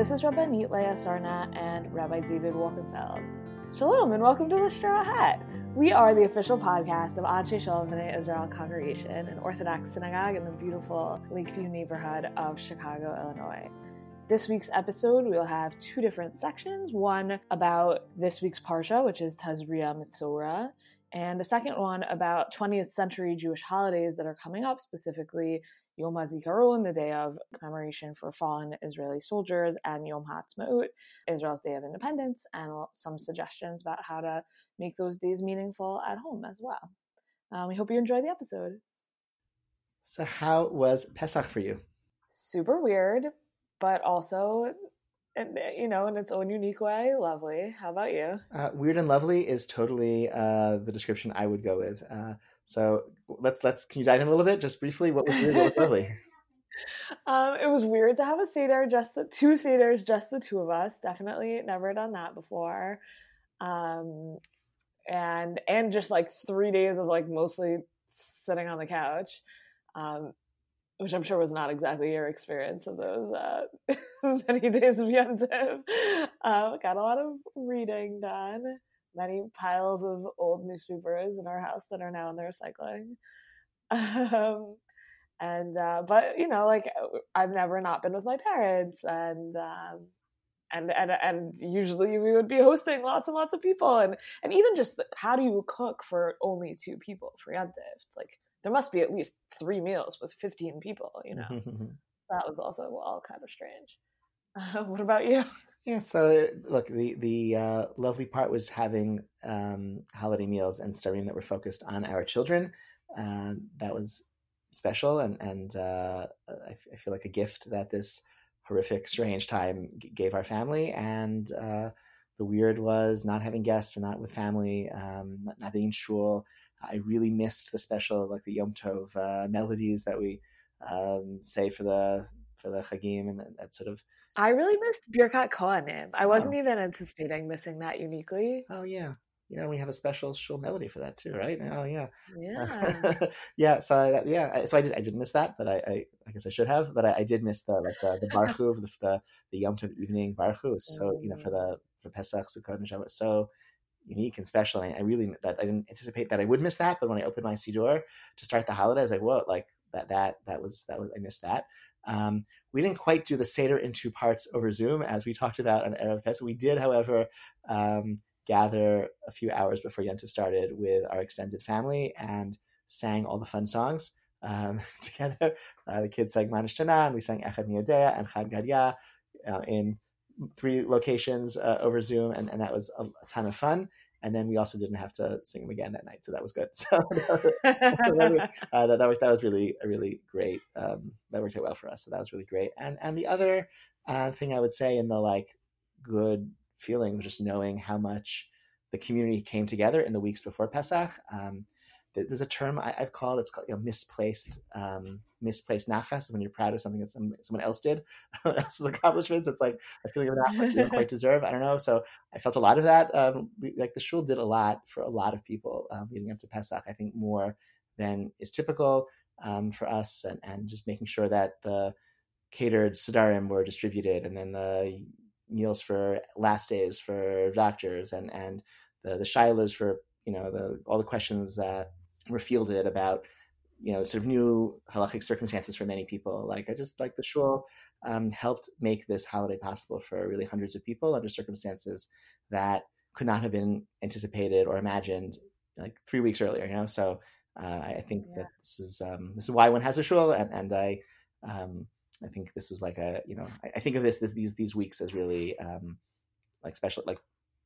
This is Rabbi Leah Sarna and Rabbi David Wolkenfeld. Shalom and welcome to the Straw Hat. We are the official podcast of Anshe Shalom B'nai Israel Congregation, an Orthodox synagogue in the beautiful Lakeview neighborhood of Chicago, Illinois. This week's episode, we'll have two different sections. One about this week's Parsha, which is Tazria Metzora, and the second one about 20th century Jewish holidays that are coming up, specifically Yom HaZikaron, the day of commemoration for fallen Israeli soldiers, and Yom HaAtzmaut, Israel's Day of Independence, and some suggestions about how to make those days meaningful at home as well. Um, we hope you enjoy the episode. So, how was Pesach for you? Super weird, but also you know, in its own unique way, lovely. How about you? Uh, weird and lovely is totally uh, the description I would go with. Uh, so let's let's can you dive in a little bit, just briefly? What was weird? What was lovely? Um, it was weird to have a seder, just the two seders, just the two of us. Definitely never done that before. Um, and and just like three days of like mostly sitting on the couch. Um, which I'm sure was not exactly your experience of those uh, many days of Yontif. Um, got a lot of reading done, many piles of old newspapers in our house that are now in the recycling. Um, and uh, but you know, like I've never not been with my parents, and um, and and and usually we would be hosting lots and lots of people, and and even just how do you cook for only two people for Yontif? It's like there must be at least three meals with 15 people, you know. that was also all kind of strange. Uh, what about you? Yeah, so look, the the uh, lovely part was having um, holiday meals and studying that were focused on our children. Uh, that was special, and and uh, I, f- I feel like a gift that this horrific, strange time g- gave our family. And uh, the weird was not having guests and not with family, um, not, not being in shul. I really missed the special, like the Yom Tov uh, melodies that we um, say for the for the Chagim and that sort of. I really missed Birkat Kohanim. I wasn't oh. even anticipating missing that uniquely. Oh yeah, you know we have a special shul melody for that too, right? Oh yeah, yeah, yeah. So I, yeah, so I did. I did miss that, but I, I, I guess I should have. But I, I did miss the like the, the Barchu the, the the Yom Tov evening Barchu So you know for oh. the for Pesach Sukkot and Shabbat. So unique and special. And I really that I didn't anticipate that I would miss that, but when I opened my siddur to start the holiday, I was like, "Whoa!" Like that that that was that was I missed that. Um, we didn't quite do the seder in two parts over Zoom as we talked about on Erev Pesach. We did, however, um, gather a few hours before Yontif started with our extended family and sang all the fun songs um, together. Uh, the kids sang Ma Nishtana, and we sang Echad Mi Yodea and Chad Gadya uh, in three locations uh, over Zoom, and, and that was a, a, ton of fun. And then we also didn't have to sing them again that night, so that was good. So that, uh, that, that, was, that was really a really great. Um, that worked out well for us. So that was really great. And and the other uh, thing I would say in the like good feeling was just knowing how much the community came together in the weeks before Pesach. Um, there's a term I, have called it's called you know misplaced um, misplaced nachas when you're proud of something that some, someone else did someone else's accomplishments it's like feeling of nachas you don't quite deserve I don't know so I felt a lot of that um, like the shul did a lot for a lot of people um, leading up to Pesach I think more than is typical um, for us and, and just making sure that the catered sedarim were distributed and then the meals for last days for doctors and and the the shilas for you know the all the questions that were fielded about you know sort of new halachic circumstances for many people. Like I just like the shul um, helped make this holiday possible for really hundreds of people under circumstances that could not have been anticipated or imagined like three weeks earlier. You know, so uh, I think yeah. that this is um, this is why one has a shul, and and I um, I think this was like a you know I, I think of this, this these these weeks as really um, like special like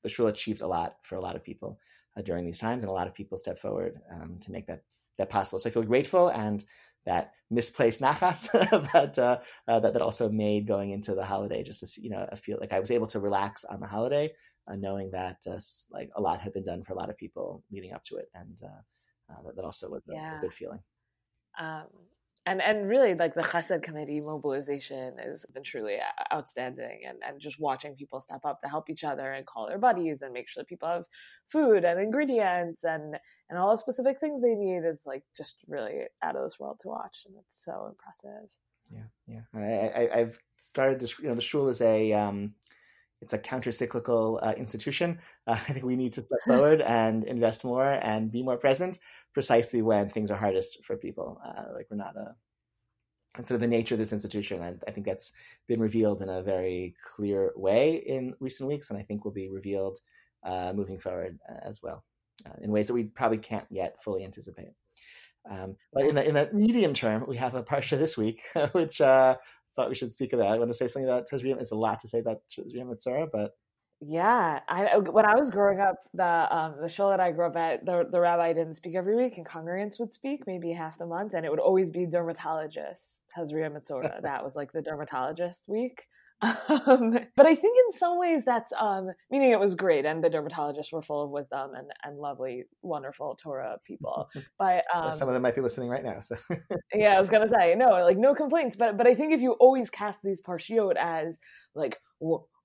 the shul achieved a lot for a lot of people uh, during these times, and a lot of people stepped forward um, to make that that possible. So I feel grateful and that misplaced nachas that, uh, uh, that that also made going into the holiday just to you know I feel like I was able to relax on the holiday, uh, knowing that uh, like a lot had been done for a lot of people leading up to it, and uh, uh, that, that, also was a, a good feeling. Um, and and really like the chesed committee mobilization has been truly outstanding and, and just watching people step up to help each other and call their buddies and make sure that people have food and ingredients and and all the specific things they need is like just really out of this world to watch and it's so impressive. Yeah yeah. I, I, i've started to, you know, the shul is a, um, it's a counter-cyclical uh, institution. Uh, I think we need to step forward and invest more and be more present, precisely when things are hardest for people. Uh, like we're not a, and sort of the nature of this institution. I, I, think that's been revealed in a very clear way in recent weeks, and I think will be revealed uh, moving forward uh, as well uh, in ways that we probably can't yet fully anticipate. Um, but in the in the medium term, we have a parsha this week, which thought we should speak about. I want to say something about Tezrium. It's a lot to say about Tezrium and Sarah, but yeah, I when I was growing up, the um, the show that I grew up at, the the rabbi didn't speak every week, and congregants would speak maybe half the month, and it would always be dermatologist Tazria Metzora. that was like the dermatologist week. Um, but I think in some ways that's um, meaning it was great, and the dermatologists were full of wisdom and, and lovely, wonderful Torah people. But um, some of them might be listening right now. So yeah, I was gonna say no, like no complaints. But but I think if you always cast these parshiot as like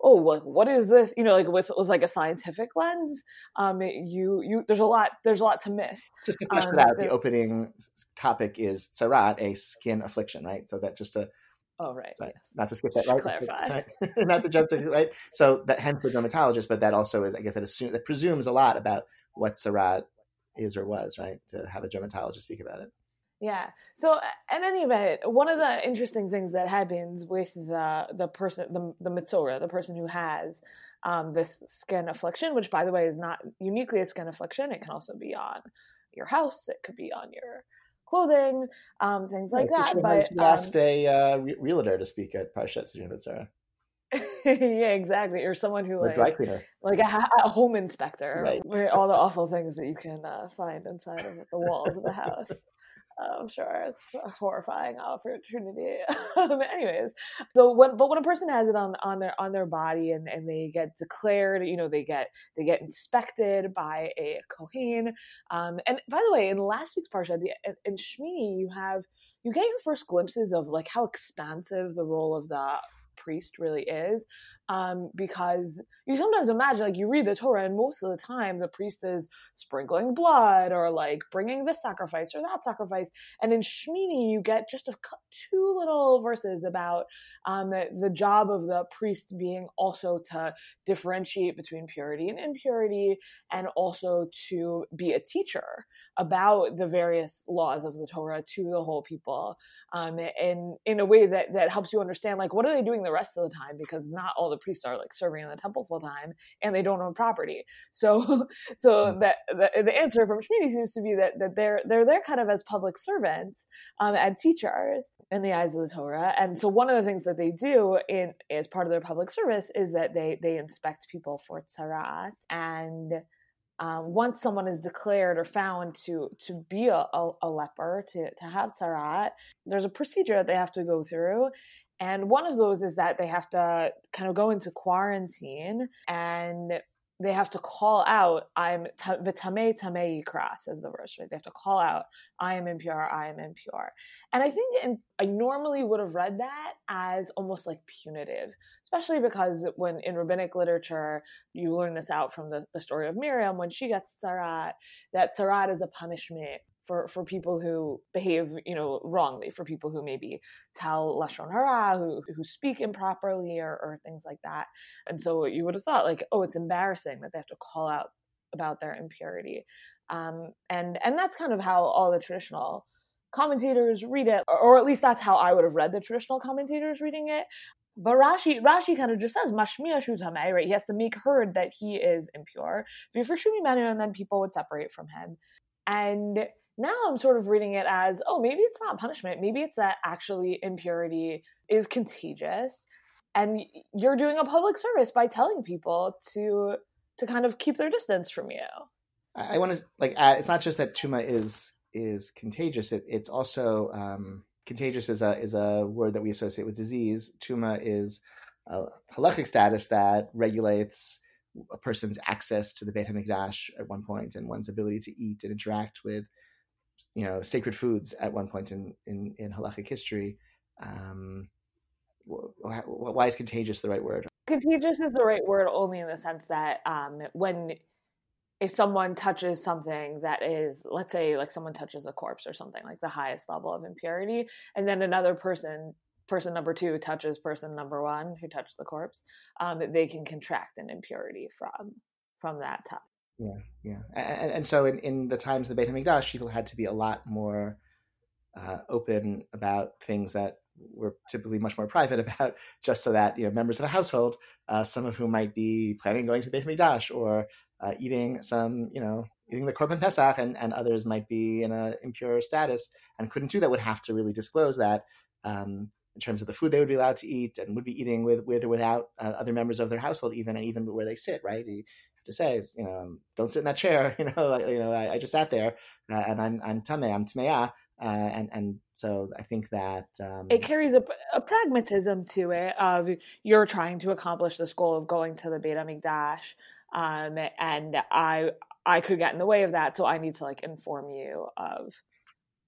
oh what what is this you know like with, with like a scientific lens um you you there's a lot there's a lot to miss just to flesh um, it out the, opening topic is tzaraat a skin affliction right so that just to Oh right. yes. Not to skip that. Right. Clarify. not to jump to right. So that hence the dermatologist, but that also is, I guess, that assumes that presumes a lot about what tzaraat is or was, right? To have a dermatologist speak about it. Yeah. So, in any event, one of the interesting things that happens with the the person, the the mitzora, the person who has um, this skin affliction, which, by the way, is not uniquely a skin affliction. It can also be on your house. It could be on your clothing, um, things like that. But you um, asked a uh, re- realtor to speak at Parshat Tzidun Sarah. yeah, exactly. Or someone who or like dry cleaner, like a, a home inspector, right? All the awful things that you can uh, find inside of the walls of the house. I'm sure it's a horrifying opportunity. um, anyways, so when but when a person has it on on their on their body and, and they get declared, you know, they get they get inspected by a kohen. Um, and by the way, in last week's parsha, the, in Shmini, you have you get your first glimpses of like how expansive the role of the priest really is um, because you sometimes imagine like you read the torah and most of the time the priest is sprinkling blood or like bringing this sacrifice or that sacrifice and in shmini you get just a two little verses about um, the job of the priest being also to differentiate between purity and impurity and also to be a teacher about the various laws of the torah to the whole people um, in in a way that that helps you understand like what are they doing the rest of the time because not all the priests are like serving in the temple full time and they don't own property. So so hmm. that the, the answer from Shmini seems to be that that they're they're there kind of as public servants um, and teachers in the eyes of the Torah. And so one of the things that they do in as part of their public service is that they they inspect people for tzaraat and um, once someone is declared or found to to be a, a, a, leper to to have tzaraat, there's a procedure that they have to go through, and one of those is that they have to kind of go into quarantine and they have to call out, I'm vitame tame yikra, says the verse, right? They have to call out, I am impure, I am impure. And I think in, I normally would have read that as almost like punitive, especially because when in rabbinic literature, you learn this out from the, the story of Miriam, when she gets tzaraat, that tzaraat is a punishment for for people who behave you know wrongly for people who maybe tell lashon hara who who speak improperly or, or things like that and so you would have thought like oh it's embarrassing that they have to call out about their impurity um, and and that's kind of how all the traditional commentators read it or, at least that's how I would have read the traditional commentators reading it but Rashi, Rashi kind of just says mashmiya shutamei, right? He has to make heard that he is impure. And then people would separate from him. And now I'm sort of reading it as, oh, maybe it's not punishment. Maybe it's that actually impurity is contagious and you're doing a public service by telling people to to kind of keep their distance from you. I want to like add, it's not just that tuma is is contagious. It, it's also um, contagious is a is a word that we associate with disease. Tuma is a halachic status that regulates a person's access to the Beit Hamikdash at one point and one's ability to eat and interact with you know sacred foods at one point in in, in halachic history. Um, why is contagious the right word? Contagious is the right word only in the sense that um, when if someone touches something that is, let's say, like someone touches a corpse or something, like the highest level of impurity, and then another person person number two touches person number one who touched the corpse, um, they can contract an impurity from from that touch. Yeah, yeah, and, and so in, in the times of the Beit Hamikdash, people had to be a lot more uh, open about things that were typically much more private about, just so that you know members of the household, uh, some of whom might be planning going to Beit Hamikdash or uh, eating some, you know, eating the Korban Pesach, and, and others might be in an impure status and couldn't do that, would have to really disclose that um, in terms of the food they would be allowed to eat and would be eating with, with or without uh, other members of their household, even and even where they sit. Right, to say, you know, don't sit in that chair. You know, like, you know, I, I just sat there uh, and I'm I'm tameh, I'm tmeah, uh, and and so I think that um, it carries a, a, pragmatism to it of you're trying to accomplish this goal of going to the Beit Hamikdash, um, and I I could get in the way of that, so I need to like inform you of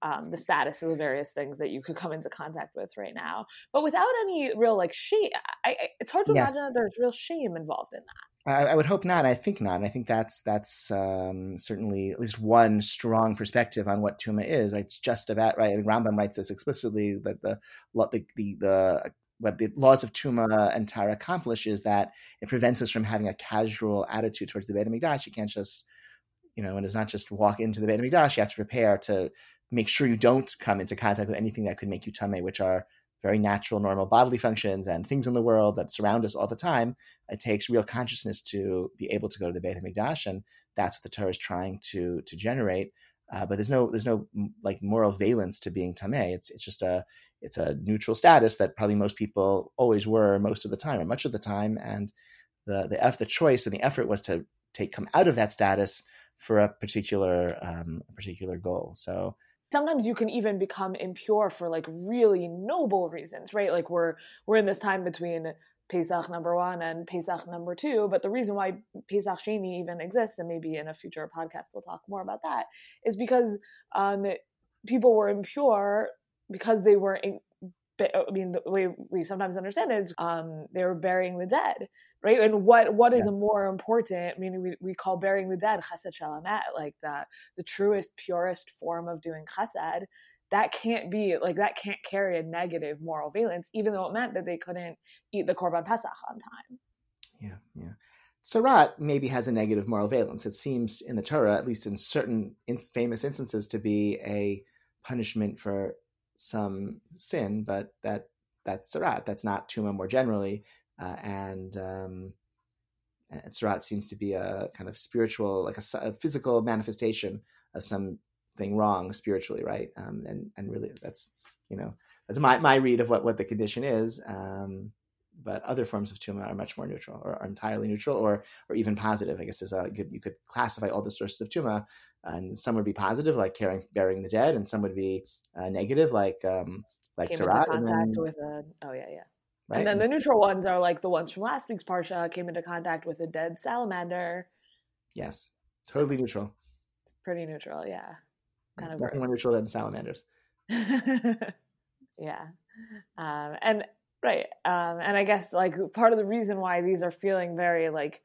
um, the status of the various things that you could come into contact with right now, but without any real like shame. I, I, it's hard to yes. imagine that there's real shame involved in that. I, I, would hope not. I think not. And I think that's that's um, certainly at least one strong perspective on what tuma is. Right? It's just about right. I mean, Rambam writes this explicitly that the the the, the what the laws of Tuma and Tahara accomplish is that it prevents us from having a casual attitude towards the Beit HaMikdash. You can't just, you know, and it's not just walk into the Beit HaMikdash. You have to prepare to make sure you don't come into contact with anything that could make you Tame, which are very natural, normal bodily functions and things in the world that surround us all the time. It takes real consciousness to be able to go to the Beit Hamikdash, and that's what the Torah is trying to to generate. Uh, but there's no there's no like moral valence to being tame. It's it's just a it's a neutral status that probably most people always were most of the time or much of the time, and the the the choice and the effort was to take come out of that status for a particular um, particular goal. So sometimes you can even become impure for like really noble reasons, right? Like we're we're in this time between Pesach number one and Pesach number two, but the reason why Pesach Sheni even exists, and maybe in a future podcast we'll talk more about that, is because um, people were impure because they were. In, I mean, the way we sometimes understand it is um, they were burying the dead, right? And what what is yeah. a more important? I mean, we, we call burying the dead chesed shel emet, like the the truest, purest form of doing chesed. That can't be like that can't carry a negative moral valence, even though it meant that they couldn't eat the korban pesach on time. Yeah, yeah. Tzaraat maybe has a negative moral valence. It seems in the Torah, at least in certain in- famous instances, to be a punishment for some sin, but that that's Tzaraat. That's not Tuma more generally uh, and um, and Tzaraat seems to be a kind of spiritual, like a, a physical manifestation of something wrong spiritually, right? Um, and and really, that's you know that's my my read of what what the condition is. Um, but other forms of tuma are much more neutral, or are entirely neutral, or or even positive. I guess is a good. You could classify all the sources of tuma, and some would be positive, like caring, burying the dead, and some would be uh, negative, like um, like Came Tzaraat. Into contact then, with a oh yeah yeah Right? And then the neutral ones are like the ones from last week's Parsha came into contact with a dead salamander. Yes, totally neutral. It's pretty neutral, yeah. Kind of nothing more neutral than salamanders. yeah, um, and right, um, and I guess like part of the reason why these are feeling very like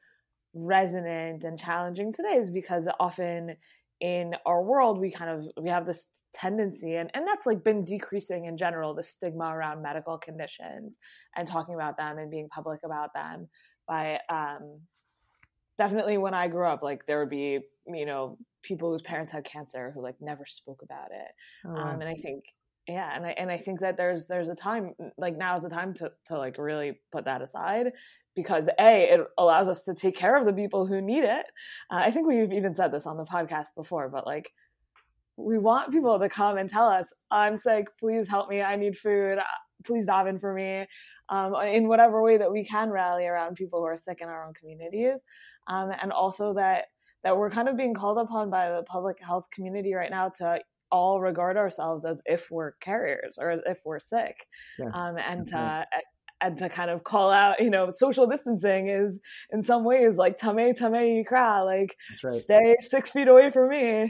resonant and challenging today is because often in our world we kind of we have this tendency and and that's like been decreasing in general the stigma around medical conditions and talking about them and being public about them. By um definitely when i grew up like there would be you know people whose parents had cancer who like never spoke about it. Oh, um and i think yeah and i and i think that there's there's a time like now is the time to to like really put that aside because a it allows us to take care of the people who need it. Uh, i think we've even said this on the podcast before but like we want people to come and tell us i'm sick please help me i need food please daven for me um, in whatever way that we can rally around people who are sick in our own communities. Um, and also that that we're kind of being called upon by the public health community right now to all regard ourselves as if we're carriers or as if we're sick. Yeah. um, and to and to kind of call out, you know, social distancing is in some ways like tame tame yikra, like right. stay six feet away from me.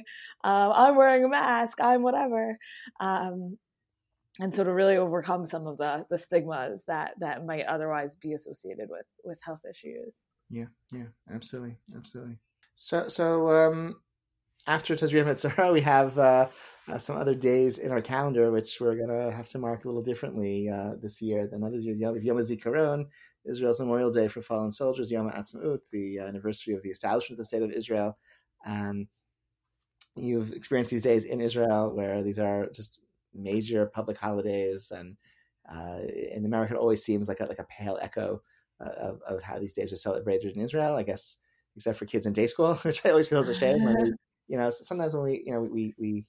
Um, I'm wearing a mask. I'm whatever. Um, and so to really overcome some of the the stigmas that that might otherwise be associated with with health issues. Yeah, yeah, absolutely, absolutely. So so um, after Tazria Metzora, we have uh, uh, some other days in our calendar, which we're gonna have to mark a little differently uh, this year than others. Yom, Yom HaZikaron, Israel's Memorial Day for Fallen Soldiers, Yom HaAtzmaut, the anniversary of the establishment of the state of Israel. Um, you've experienced these days in Israel where these are just major public holidays, and uh, in America, it always seems like a, like a pale echo uh, of, of how these days are celebrated in Israel. I guess, except for kids in day school, which I always feel is a shame. When you know, sometimes when we, you know, we we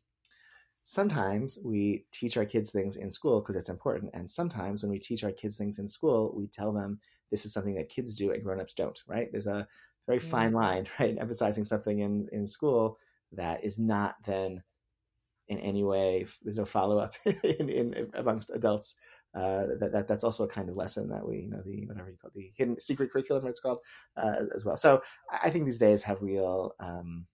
sometimes we teach our kids things in school because it's important, and sometimes when we teach our kids things in school, we tell them this is something that kids do and grown-ups don't. Right? There's a very fine line, right? Emphasizing something in in school that is not then in any way there's no follow-up in, in, amongst adults uh, that, that that's also a kind of lesson that we you know the whatever you call it, the hidden secret curriculum it's called uh, as well so i think these days have real um,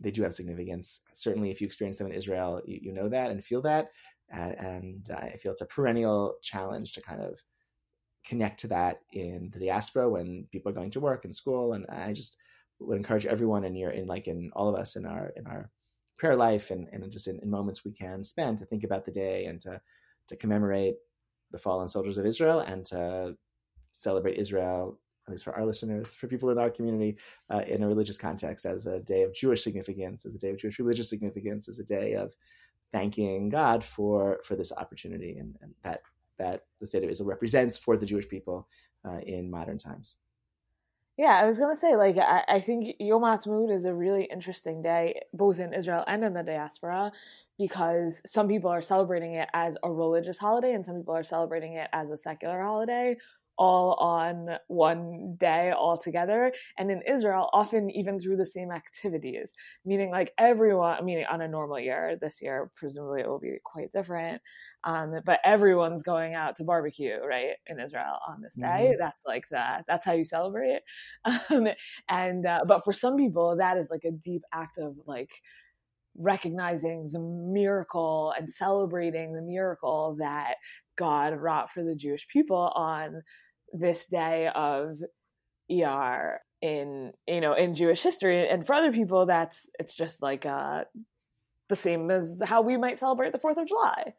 they do have significance. Certainly if you experience them in israel you, you know that and feel that and, and i feel it's a perennial challenge to kind of connect to that in the diaspora when people are going to work and school and i just would encourage everyone in your in like in all of us in our in our prayer life and, and just in, in moments we can spend to think about the day and to to commemorate the fallen soldiers of Israel and to celebrate Israel, at least for our listeners, for people in our community, uh, in a religious context, as a day of Jewish significance, as a day of Jewish religious significance, as a day of thanking God for for this opportunity and, and that that the state of Israel represents for the Jewish people uh, in modern times. Yeah, I was gonna say, like, I, I think Yom Ha'atzmaut is a really interesting day, both in Israel and in the diaspora, because some people are celebrating it as a religious holiday and some people are celebrating it as a secular holiday all on one day all together and in israel often even through the same activities meaning like everyone meaning on a normal year this year presumably it will be quite different um, but everyone's going out to barbecue right in israel on this day. Mm-hmm. that's like that that's how you celebrate. Um, and uh, but for some people that is like a deep act of like recognizing the miracle and celebrating the miracle that God wrought for the Jewish people on this day of ER in you know in Jewish history and for other people that's it's just like uh the same as how we might celebrate the 4th of July.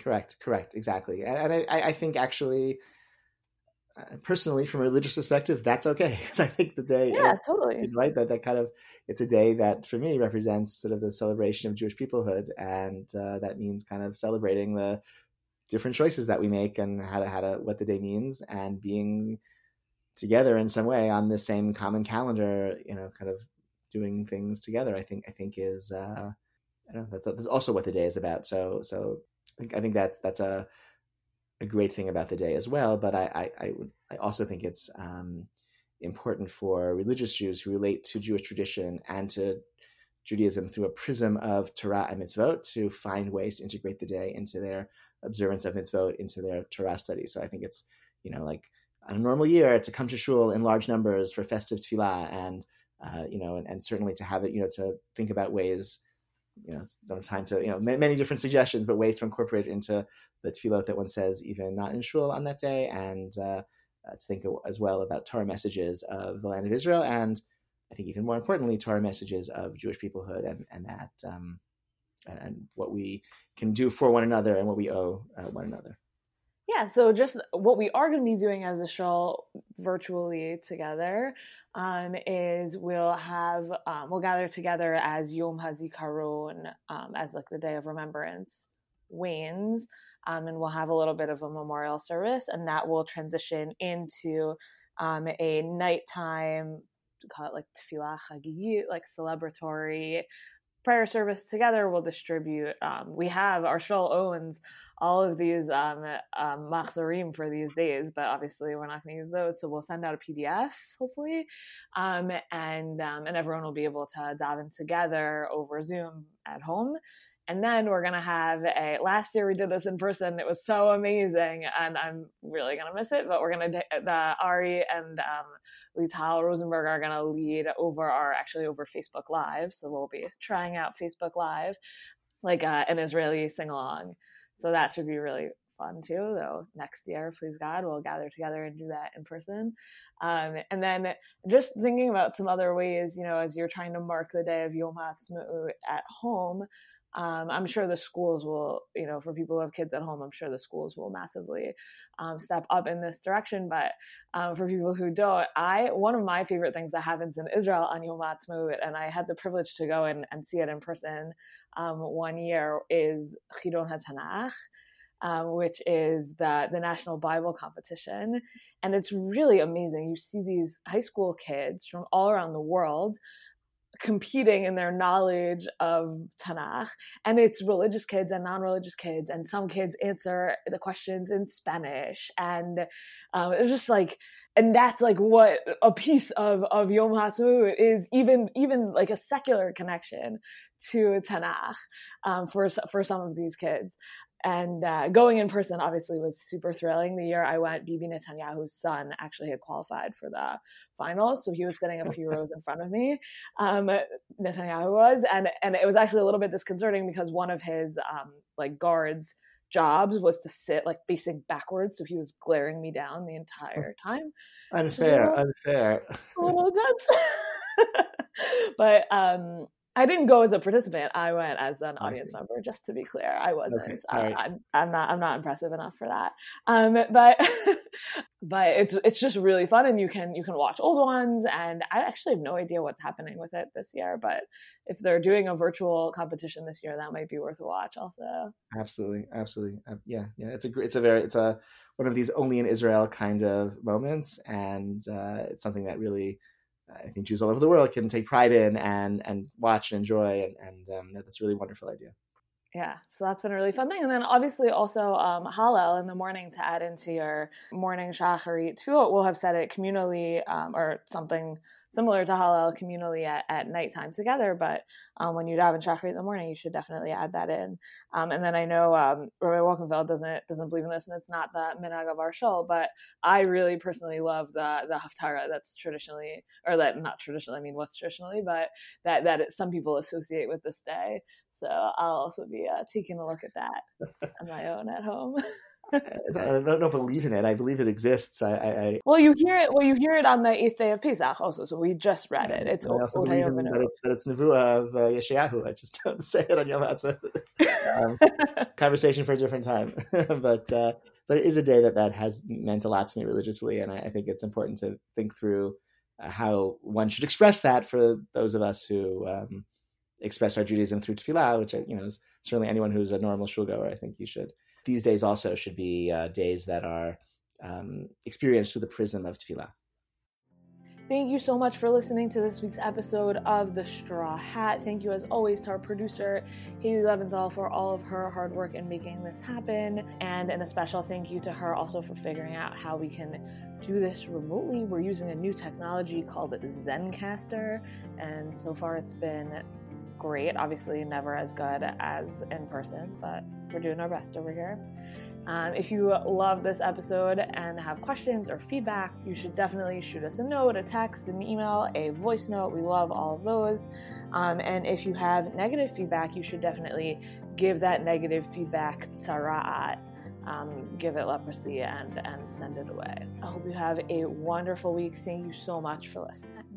Correct, correct, exactly. And, and I, I think actually uh, personally, from a religious perspective, that's okay because I think the day, yeah, totally, right. That that kind of it's a day that for me represents sort of the celebration of Jewish peoplehood, and uh, that means kind of celebrating the different choices that we make and how to how to what the day means, and being together in some way on the same common calendar. You know, kind of doing things together. I think I think is uh, I don't know, that's, that's also what the day is about. So so I think I think that's that's a a great thing about the day as well. But I, I, I, would, I also think it's um, important for religious Jews who relate to Jewish tradition and to Judaism through a prism of Torah and mitzvot to find ways to integrate the day into their observance of mitzvot, into their Torah study. So I think it's, you know, like on a normal year to come to shul in large numbers for festive tefillah and, uh, you know, and, and certainly to have it, you know, to think about ways you know, don't have time to, you know, many different suggestions, but ways to incorporate into the tefillot that one says even not in shul on that day, and uh, uh, to think as well about Torah messages of the land of Israel, and I think even more importantly, Torah messages of Jewish peoplehood and and that um, and what we can do for one another and what we owe uh, one another. Yeah, so just what we are going to be doing as a show virtually together um, is we'll have um, we'll gather together as Yom HaZikaron um, as like the day of remembrance wanes, um, and we'll have a little bit of a memorial service, and that will transition into um, a nighttime call it like tefillah chagigit, like celebratory prayer service together we'll distribute um, we have our shul owns all of these um, um, machzorim for these days but obviously we're not going to use those so we'll send out a pdf hopefully um, and um, and everyone will be able to dive in together over zoom at home and then we're going to have a, last year we did this in person. It was so amazing and I'm really going to miss it, but we're going to, the Ari and um, Lital Rosenberg are going to lead over our, actually over Facebook Live. So we'll be trying out Facebook Live, like uh, an Israeli sing along. So that should be really fun too, though next year, please God, we'll gather together and do that in person. Um, and then just thinking about some other ways, you know, as you're trying to mark the day of Yom HaAtzmaut at home, Um, I'm sure the schools will, you know, for people who have kids at home, I'm sure the schools will massively um, step up in this direction. But um, for people who don't, I one of my favorite things that happens in Israel on Yom Ha'atzmaut, and I had the privilege to go and, and see it in person um, one year, is Chidon HaTanach. Um, which is the the national Bible competition, and it's really amazing. You see these high school kids from all around the world competing in their knowledge of Tanakh. And it's religious kids and non religious kids. And some kids answer the questions in Spanish. And um, it's just like, and that's like what a piece of, of Yom HaAtzmaut is even, even like a secular connection to Tanakh um, for, for some of these kids and uh, going in person obviously was super thrilling. The year I went, Bibi Netanyahu's son actually had qualified for the finals, so he was sitting a few rows in front of me. Um, Netanyahu was, and and it was actually a little bit disconcerting because one of his um, like guards jobs was to sit like facing backwards, so he was glaring me down the entire time. Unfair, little, unfair. A little nuts. but um I didn't go as a participant. I went as an audience member, just to be clear. I wasn't. Okay. Right. I, am I'm not. I'm not impressive enough for that. Um, but but it's it's just really fun, and you can you can watch old ones. And I actually have no idea what's happening with it this year. But if they're doing a virtual competition this year, that might be worth a watch. Also, absolutely, absolutely, uh, yeah, yeah. It's a it's a very it's a one of these only in Israel kind of moments, and uh, it's something that really I think Jews all over the world can take pride in and and watch and enjoy, and, and um, that's a really wonderful idea. Yeah, so that's been a really fun thing, and then obviously also um, Hallel in the morning to add into your morning shacharit. We'll have said it communally um, or something similar to Hallel communally at, at nighttime together. But um, when you daven Shachrit in the morning, you should definitely add that in. Um, and then I know um, Rabbi Wolkenfeld doesn't doesn't believe in this, and it's not the minhag of our shul, but I really personally love the the haftarah that's traditionally, or that not traditionally, I mean what's traditionally, but that that it, some people associate with this day. So I'll also be uh, taking a look at that on my own at home. I don't, believe in it. I believe it exists. I, I, well, you hear it. Well, you hear it on the eighth day of Pesach also. So we just read it. It's I also believe in that, it, that it's Nevuah of uh, Yeshayahu. I just don't say it on Yom Ha'atzmaut. um, conversation for a different time. but uh, but it is a day that that has meant a lot to me religiously, and I, I think it's important to think through uh, how one should express that for those of us who. Um, express our Judaism through tefillah, which you know is certainly anyone who's a normal shul goer. I think you should these days also should be uh, days that are um, experienced through the prism of tefillah. Thank you so much for listening to this week's episode of The Straw Hat. Thank you, as always, to our producer, Haley Leventhal, for all of her hard work in making this happen. And, and a special thank you to her also for figuring out how we can do this remotely. We're using a new technology called Zencastr, and so far it's been great. Obviously, never as good as in person, but we're doing our best over here. Um, if you love this episode and have questions or feedback, you should definitely shoot us a note, a text, an email, a voice note. We love all of those. Um, and if you have negative feedback, you should definitely give that negative feedback tzara'at. Um, give it leprosy and, and send it away. I hope you have a wonderful week. Thank you so much for listening.